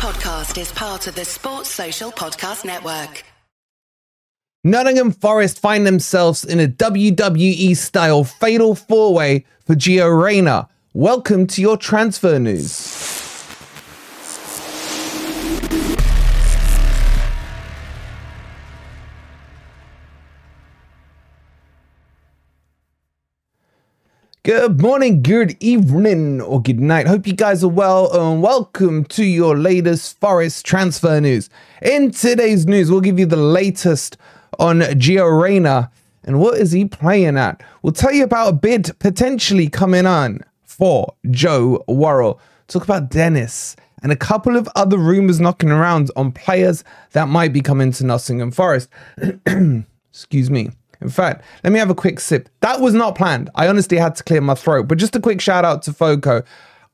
podcast is part of the Sports Social Podcast Network. Nottingham Forest find themselves in a WWE style fatal four way for Gio Reyna. Welcome to your transfer news. Good morning, good evening, or good night. Hope you guys are well, and welcome to your latest Forest transfer news. In today's news, we'll give you the latest on Gio Reyna and what is he playing at. We'll tell you about a bid potentially coming on for Joe Worrall. Talk about Dennis and a couple of other rumours knocking around on players that might be coming to Nottingham Forest. Excuse me. In fact, let me have a quick sip. That was not planned. I honestly had to clear my throat. But just a quick shout out to Foco.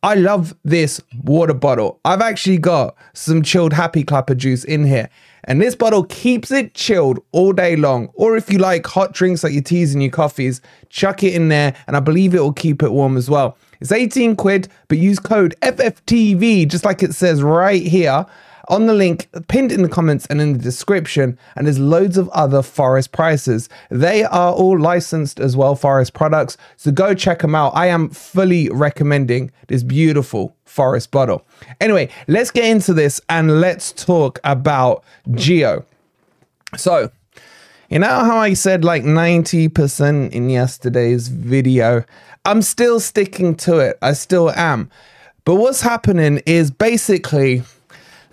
I love this water bottle. I've actually got some chilled happy clapper juice in here. And this bottle keeps it chilled all day long. Or if you like hot drinks like your teas and your coffees, chuck it in there and I believe it will keep it warm as well. It's 18 quid, but use code FFTV, just like it says right here on the link pinned in the comments and in the description. And there's loads of other Forest prices. They are all licensed as well, Forest products. So go check them out. I am fully recommending this beautiful Forest bottle. Anyway, let's get into this and let's talk about Gio. So, you know how I said like 90% in yesterday's video? I'm still sticking to it. I still am. But what's happening is basically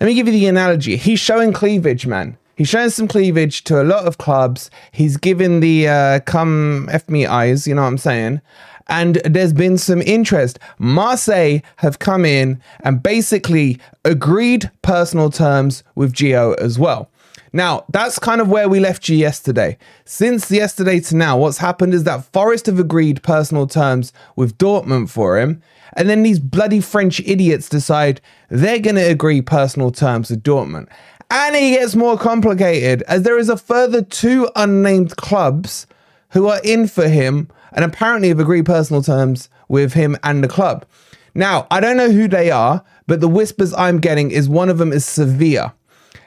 let me give you the analogy. He's showing cleavage, man. He's showing some cleavage to a lot of clubs. He's given the uh, come F me eyes, you know what I'm saying? And there's been some interest. Marseille have come in and basically agreed personal terms with Gio as well. Now, that's kind of where we left you yesterday. Since yesterday to now, what's happened is that Forest have agreed personal terms with Dortmund for him. And then these bloody French idiots decide they're going to agree personal terms with Dortmund. And it gets more complicated as there is a further two unnamed clubs who are in for him and apparently have agreed personal terms with him and the club. Now, I don't know who they are, but the whispers I'm getting is one of them is Sevilla.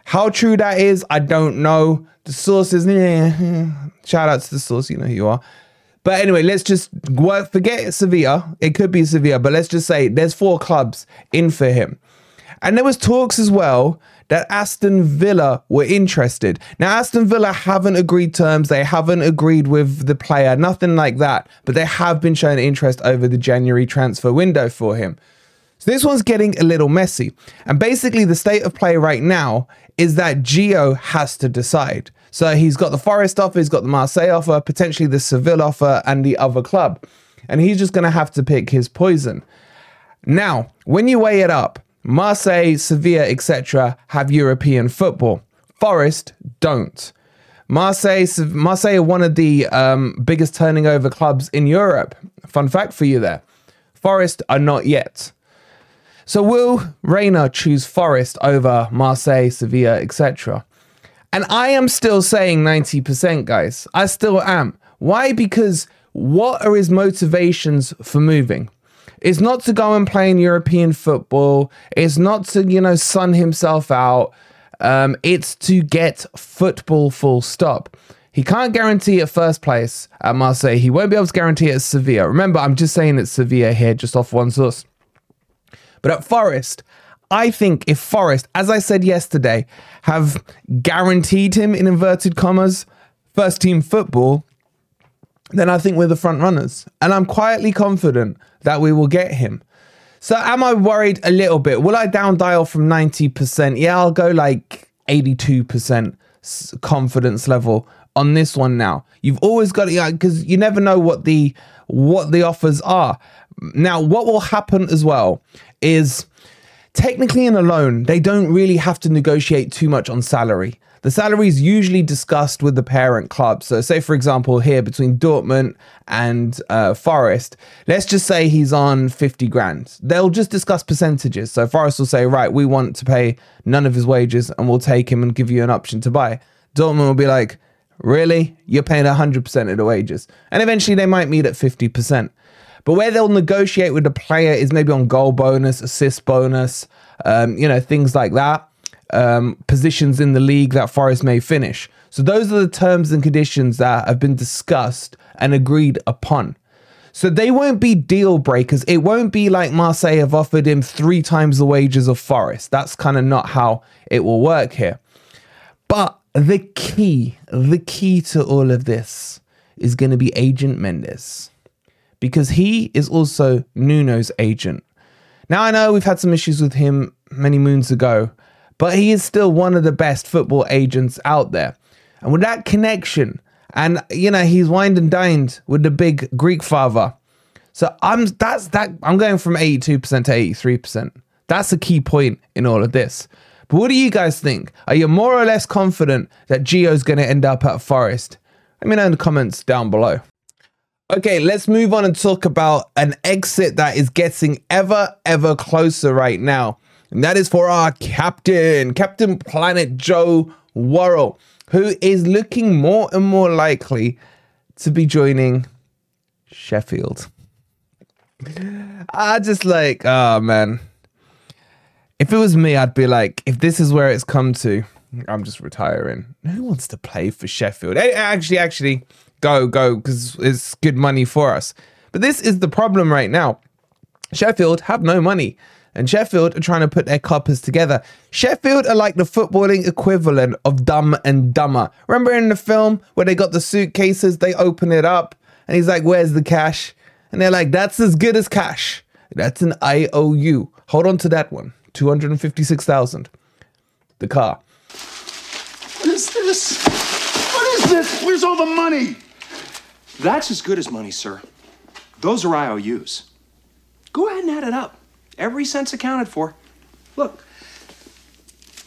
How true that is, I don't know. The sources, yeah, shout out to the source, you know who you are. But anyway, let's just work, forget Sevilla. It could be Sevilla, but let's just say there's four clubs in for him. And there was talks as well that Aston Villa were interested. Now, Aston Villa haven't agreed terms. They haven't agreed with the player, nothing like that. But they have been showing interest over the January transfer window for him. So this one's getting a little messy. And basically, the state of play right now is that Gio has to decide. So he's got the Forest offer, he's got the Marseille offer, potentially the Seville offer, and the other club. And he's just going to have to pick his poison. Now, when you weigh it up, Marseille, Sevilla, etc., have European football. Forest don't. Marseille, Marseille are one of the um, biggest turning over clubs in Europe. Fun fact for you there. Forest are not yet. So will Reyna choose Forest over Marseille, Sevilla, etc.? And I am still saying 90%, guys. I still am. Why? Because what are his motivations for moving? It's not to go and play in European football. It's not to, you know, sun himself out. Um, it's to get football full stop. He can't guarantee at first place at Marseille. He won't be able to guarantee it at Sevilla. Remember, I'm just saying it's Sevilla here, just off one source. But at Forest, I think if Forest, as I said yesterday, have guaranteed him in inverted commas first team football, then I think we're the front runners. And I'm quietly confident that we will get him. So am I worried a little bit? Will I down dial from 90%? Yeah, I'll go like 82% confidence level on this one now. You've always got to because you never know what the what the offers are. Now, what will happen as well is technically in a loan, they don't really have to negotiate too much on salary. The salary is usually discussed with the parent club. So, say for example, here between Dortmund and uh, Forest, let's just say he's on 50 grand. They'll just discuss percentages. So, Forest will say, right, we want to pay none of his wages and we'll take him and give you an option to buy. Dortmund will be like, really? You're paying 100% of the wages. And eventually they might meet at 50%. But where they'll negotiate with the player is maybe on goal bonus, assist bonus, um, you know, things like that, um, positions in the league that Forest may finish. So those are the terms and conditions that have been discussed and agreed upon. So they won't be deal breakers. It won't be like Marseille have offered him three times the wages of Forest. That's kind of not how it will work here. But the key, the key to all of this is going to be Agent Mendes because he is also Nuno's agent. Now, I know we've had some issues with him many moons ago, but he is still one of the best football agents out there. And with that connection, and you know, he's wined and dined with the big Greek father. So I'm that's that I'm going from 82% to 83%. That's a key point in all of this. But what do you guys think? Are you more or less confident that Gio's going to end up at Forest? Let me know in the comments down below. Okay, let's move on and talk about an exit that is getting ever, ever closer right now. And that is for our captain, Captain Planet Joe Worrall, who is looking more and more likely to be joining Sheffield. I just like, oh man. If it was me, I'd be like, if this is where it's come to, I'm just retiring. Who wants to play for Sheffield? Actually, actually, go, go, because it's good money for us. But this is the problem right now. Sheffield have no money. And Sheffield are trying to put their coppers together. Sheffield are like the footballing equivalent of Dumb and Dumber. Remember in the film where they got the suitcases, they open it up, and he's like, Where's the cash? And they're like, That's as good as cash. That's an IOU. Hold on to that one. 256,000. The car. What is this? What is this? Where's all the money? That's as good as money, sir. Those are IOUs. Go ahead and add it up. Every cent's accounted for. Look.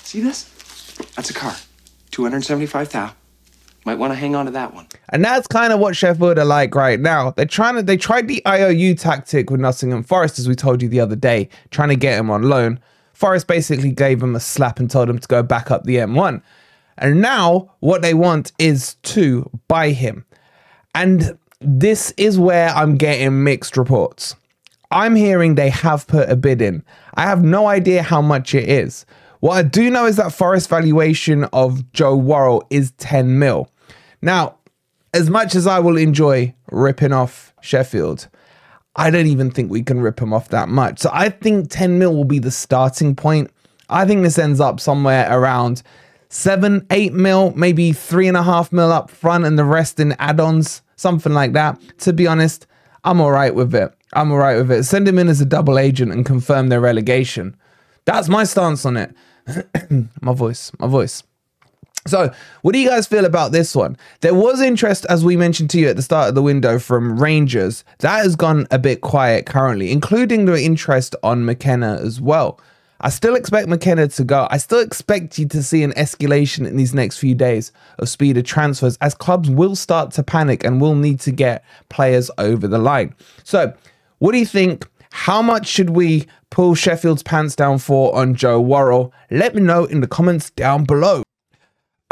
See this? That's a car. 275,000. Might want to hang on to that one. And that's kind of what Sheffield are like right now. They're trying to they tried the IOU tactic with Nottingham Forest, as we told you the other day, trying to get him on loan. Forest basically gave him a slap and told him to go back up the M1. And now what they want is to buy him. And this is where I'm getting mixed reports. I'm hearing they have put a bid in. I have no idea how much it is. What I do know is that Forest valuation of Joe Worrall is 10 mil. Now, as much as I will enjoy ripping off Sheffield, I don't even think we can rip him off that much. So I think 10 mil will be the starting point. I think this ends up somewhere around seven, eight mil, maybe three and a half mil up front, and the rest in add ons, something like that. To be honest, I'm all right with it. I'm all right with it. Send him in as a double agent and confirm their relegation. That's my stance on it. my voice, my voice. So, what do you guys feel about this one? There was interest, as we mentioned to you at the start of the window, from Rangers. That has gone a bit quiet currently, including the interest on McKenna as well. I still expect McKenna to go. I still expect you to see an escalation in these next few days of speed of transfers as clubs will start to panic and will need to get players over the line. So, what do you think? How much should we pull Sheffield's pants down for on Joe Worrall? Let me know in the comments down below.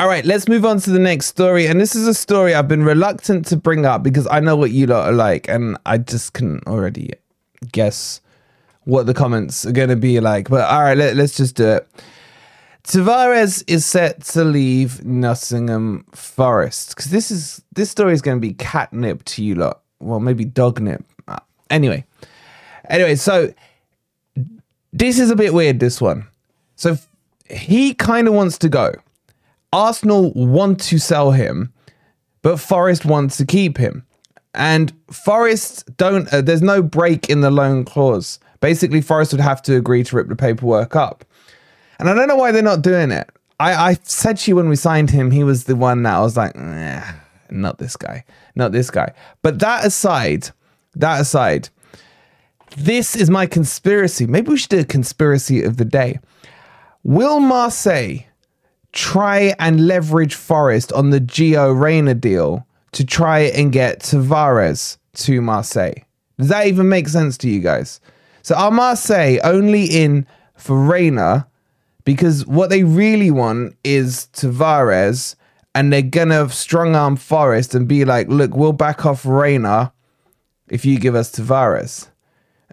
All right, let's move on to the next story. And this is a story I've been reluctant to bring up because I know what you lot are like, and I just can already guess what the comments are going to be like. But all right, let, let's just do it. Tavares is set to leave Nottingham Forest because this is this story is going to be catnip to you lot. Well, maybe dognip. Uh, anyway, anyway, so this is a bit weird. This one. So he kind of wants to go. Arsenal want to sell him, but Forest wants to keep him. And Forest don't. Uh, there's no break in the loan clause. Basically, Forest would have to agree to rip the paperwork up. And I don't know why they're not doing it. I, I said to you when we signed him, he was the one that I was like, nah, not this guy, not this guy. But that aside, that aside, this is my conspiracy. Maybe we should do a conspiracy of the day. Will Marseille try and leverage Forest on the Gio Reyna deal to try and get Tavares to Marseille? Does that even make sense to you guys? So are Marseille only in for Reyna because what they really want is Tavares and they're gonna strong arm Forest and be like, look, we'll back off Reyna if you give us Tavares.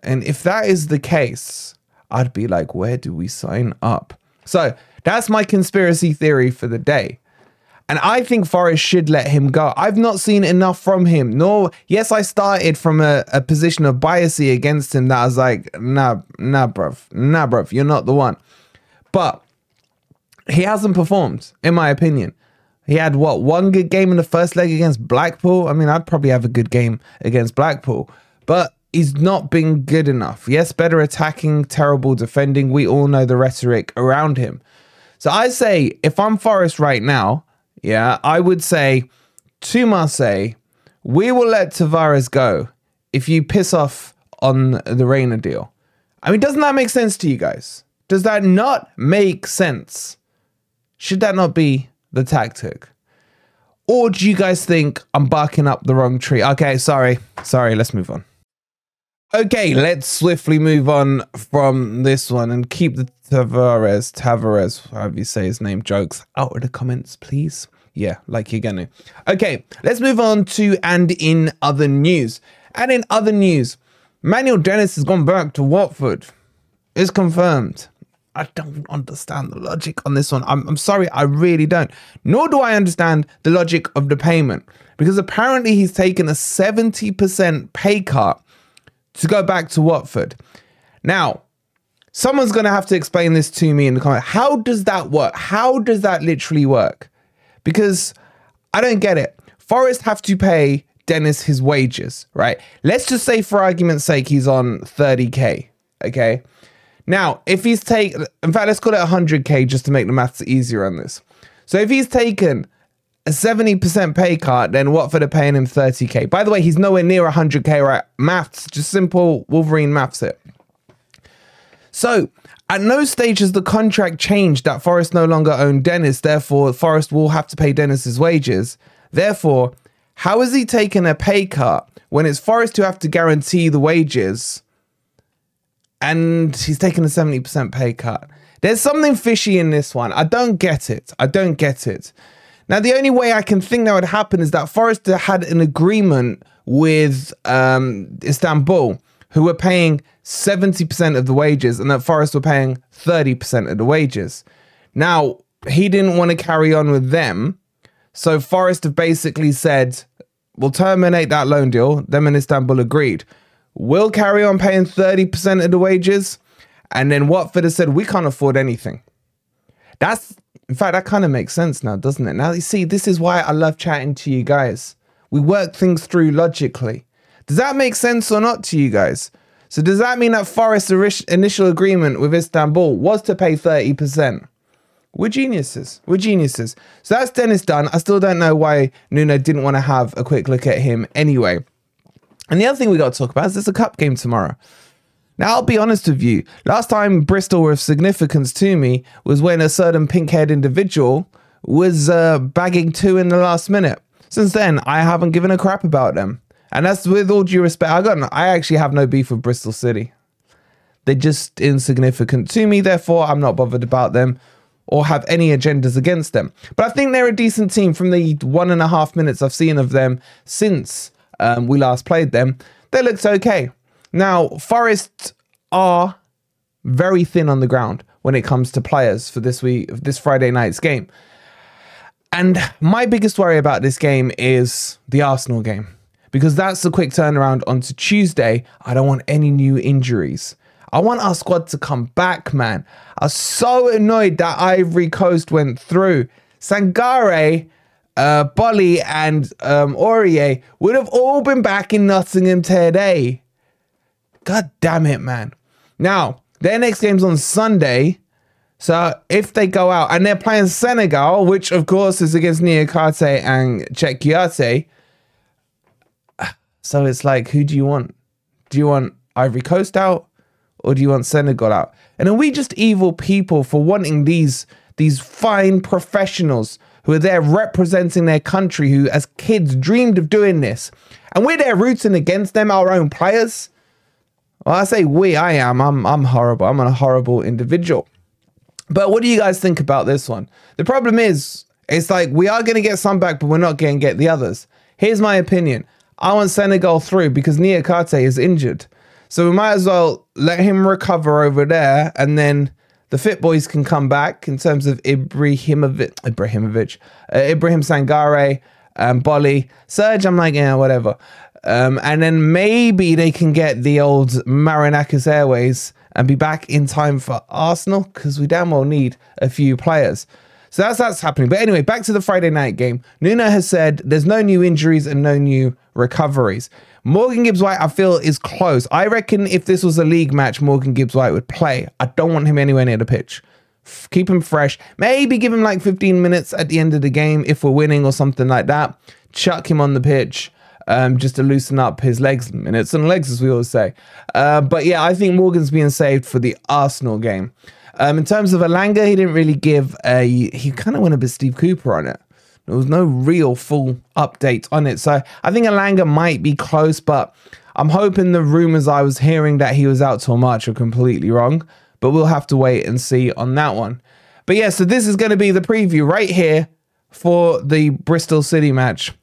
And if that is the case, I'd be like, where do we sign up? So that's my conspiracy theory for the day. And I think Forest should let him go. I've not seen enough from him. Nor, yes, I started from a, a position of biasy against him that I was like, nah, nah, bruv, nah, bruv, you're not the one. But he hasn't performed, in my opinion. He had what one good game in the first leg against Blackpool. I mean, I'd probably have a good game against Blackpool, but he's not been good enough. Yes, better attacking, terrible defending. We all know the rhetoric around him. So I say, if I'm Forest right now, yeah, I would say to Marseille, we will let Tavares go if you piss off on the Reyna deal. I mean, doesn't that make sense to you guys? Does that not make sense? Should that not be the tactic? Or do you guys think I'm barking up the wrong tree? Okay, sorry. Sorry, let's move on. Okay, let's swiftly move on from this one and keep the Tavares, Tavares, however you say his name, jokes out of the comments, please. Yeah, like you're gonna. Okay, let's move on to and in other news. And in other news, Manuel Dennis has gone back to Watford. It's confirmed. I don't understand the logic on this one. I'm, I'm sorry, I really don't. Nor do I understand the logic of the payment because apparently he's taken a 70% pay cut to go back to Watford. Now, someone's going to have to explain this to me in the comment. How does that work? How does that literally work? Because I don't get it. Forest have to pay Dennis his wages, right? Let's just say, for argument's sake, he's on 30k. Okay. Now, if he's taken, in fact, let's call it 100k just to make the maths easier on this. So if he's taken a 70% pay cut, then Watford are paying him 30k. By the way, he's nowhere near 100k, right? Maths, just simple Wolverine maths it. So at no stage has the contract changed that Forest no longer own Dennis. Therefore, Forest will have to pay Dennis's wages. Therefore, how is he taking a pay cut when it's Forest who have to guarantee the wages? and he's taken a 70% pay cut. There's something fishy in this one. I don't get it. I don't get it. Now, the only way I can think that would happen is that Forrester had an agreement with um, Istanbul, who were paying 70% of the wages, and that Forest were paying 30% of the wages. Now, he didn't want to carry on with them. So Forest have basically said, we'll terminate that loan deal. Them and Istanbul agreed We'll carry on paying 30% of the wages. And then Watford has said, we can't afford anything. That's, in fact, that kind of makes sense now, doesn't it? Now, you see, this is why I love chatting to you guys. We work things through logically. Does that make sense or not to you guys? So, does that mean that Forest's initial agreement with Istanbul was to pay 30%? We're geniuses. We're geniuses. So that's Dennis done. I still don't know why Nuno didn't want to have a quick look at him anyway. And the other thing we got to talk about is there's a cup game tomorrow. Now, I'll be honest with you. Last time Bristol of significance to me was when a certain pink haired individual was uh, bagging two in the last minute. Since then, I haven't given a crap about them. And that's with all due respect. I got, I actually have no beef with Bristol City. They're just insignificant to me. Therefore, I'm not bothered about them or have any agendas against them. But I think they're a decent team from the one and a half minutes I've seen of them since um, we last played them, they looked okay. Now, Forest are very thin on the ground when it comes to players for this week, this Friday night's game. And my biggest worry about this game is the Arsenal game because that's a quick turnaround onto Tuesday. I don't want any new injuries. I want our squad to come back, man. I am so annoyed that Ivory Coast went through. Sangare uh, Boly and um, Aurier would have all been back in Nottingham today. God damn it, man. Now, their next game's on Sunday. So if they go out and they're playing Senegal, which of course is against Niakhaté and Kouyaté. So it's like, who do you want? Do you want Ivory Coast out or do you want Senegal out? And are we just evil people for wanting these these fine professionals who are there representing their country, who as kids dreamed of doing this. And we're there rooting against them, our own players. Well, I say we, I am. I'm I'm horrible. I'm a horrible individual. But what do you guys think about this one? The problem is, it's like we are going to get some back, but we're not going to get the others. Here's my opinion. I want Senegal through because Niakhaté is injured. So we might as well let him recover over there, and then the fit boys can come back in terms of Ibrahimovic, Ibrahimovic, uh, Ibrahim Sangare, um, Boly. Serge. I'm like, yeah, whatever. Um, and then maybe they can get the old Marinakis Airways and be back in time for Arsenal because we damn well need a few players. So that's that's happening. But anyway, back to the Friday night game. Nuno has said there's no new injuries and no new recoveries. Morgan Gibbs White, I feel, is close. I reckon if this was a league match, Morgan Gibbs White would play. I don't want him anywhere near the pitch. F- keep him fresh. Maybe give him like 15 minutes at the end of the game if we're winning or something like that. Chuck him on the pitch um, just to loosen up his legs and minutes and legs, as we always say. Uh, but yeah, I think Morgan's being saved for the Arsenal game. Um, in terms of Elanga, he didn't really give a. He kind of went a bit Steve Cooper on it. There was no real full update on it. So I think Elanga might be close, but I'm hoping the rumors I was hearing that he was out till March are completely wrong. But we'll have to wait and see on that one. But yeah, so this is going to be the preview right here for the Bristol City match.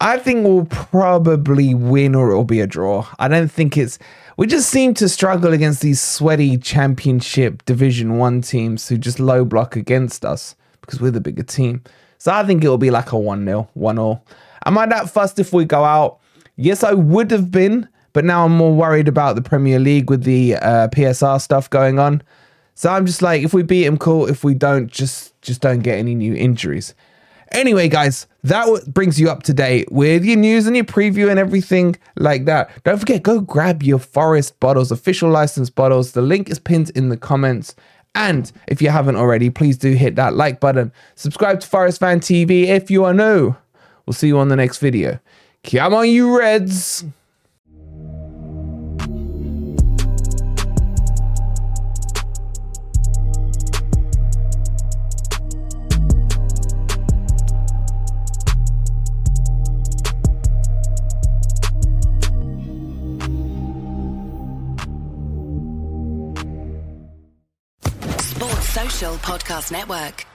I think we'll probably win or it'll be a draw. I don't think it's. We just seem to struggle against these sweaty championship Division 1 teams who just low block against us because we're the bigger team. So I think it'll be like a 1 0, 1 0. Am I that fussed if we go out? Yes, I would have been, but now I'm more worried about the Premier League with the uh, PSR stuff going on. So I'm just like, if we beat him, cool. If we don't, just just don't get any new injuries. Anyway, guys, that brings you up to date with your news and your preview and everything like that. Don't forget, go grab your Forest bottles, official license bottles. The link is pinned in the comments. And if you haven't already, please do hit that like button. Subscribe to Forest Fan TV if you are new. We'll see you on the next video. Come on, you Reds! Network.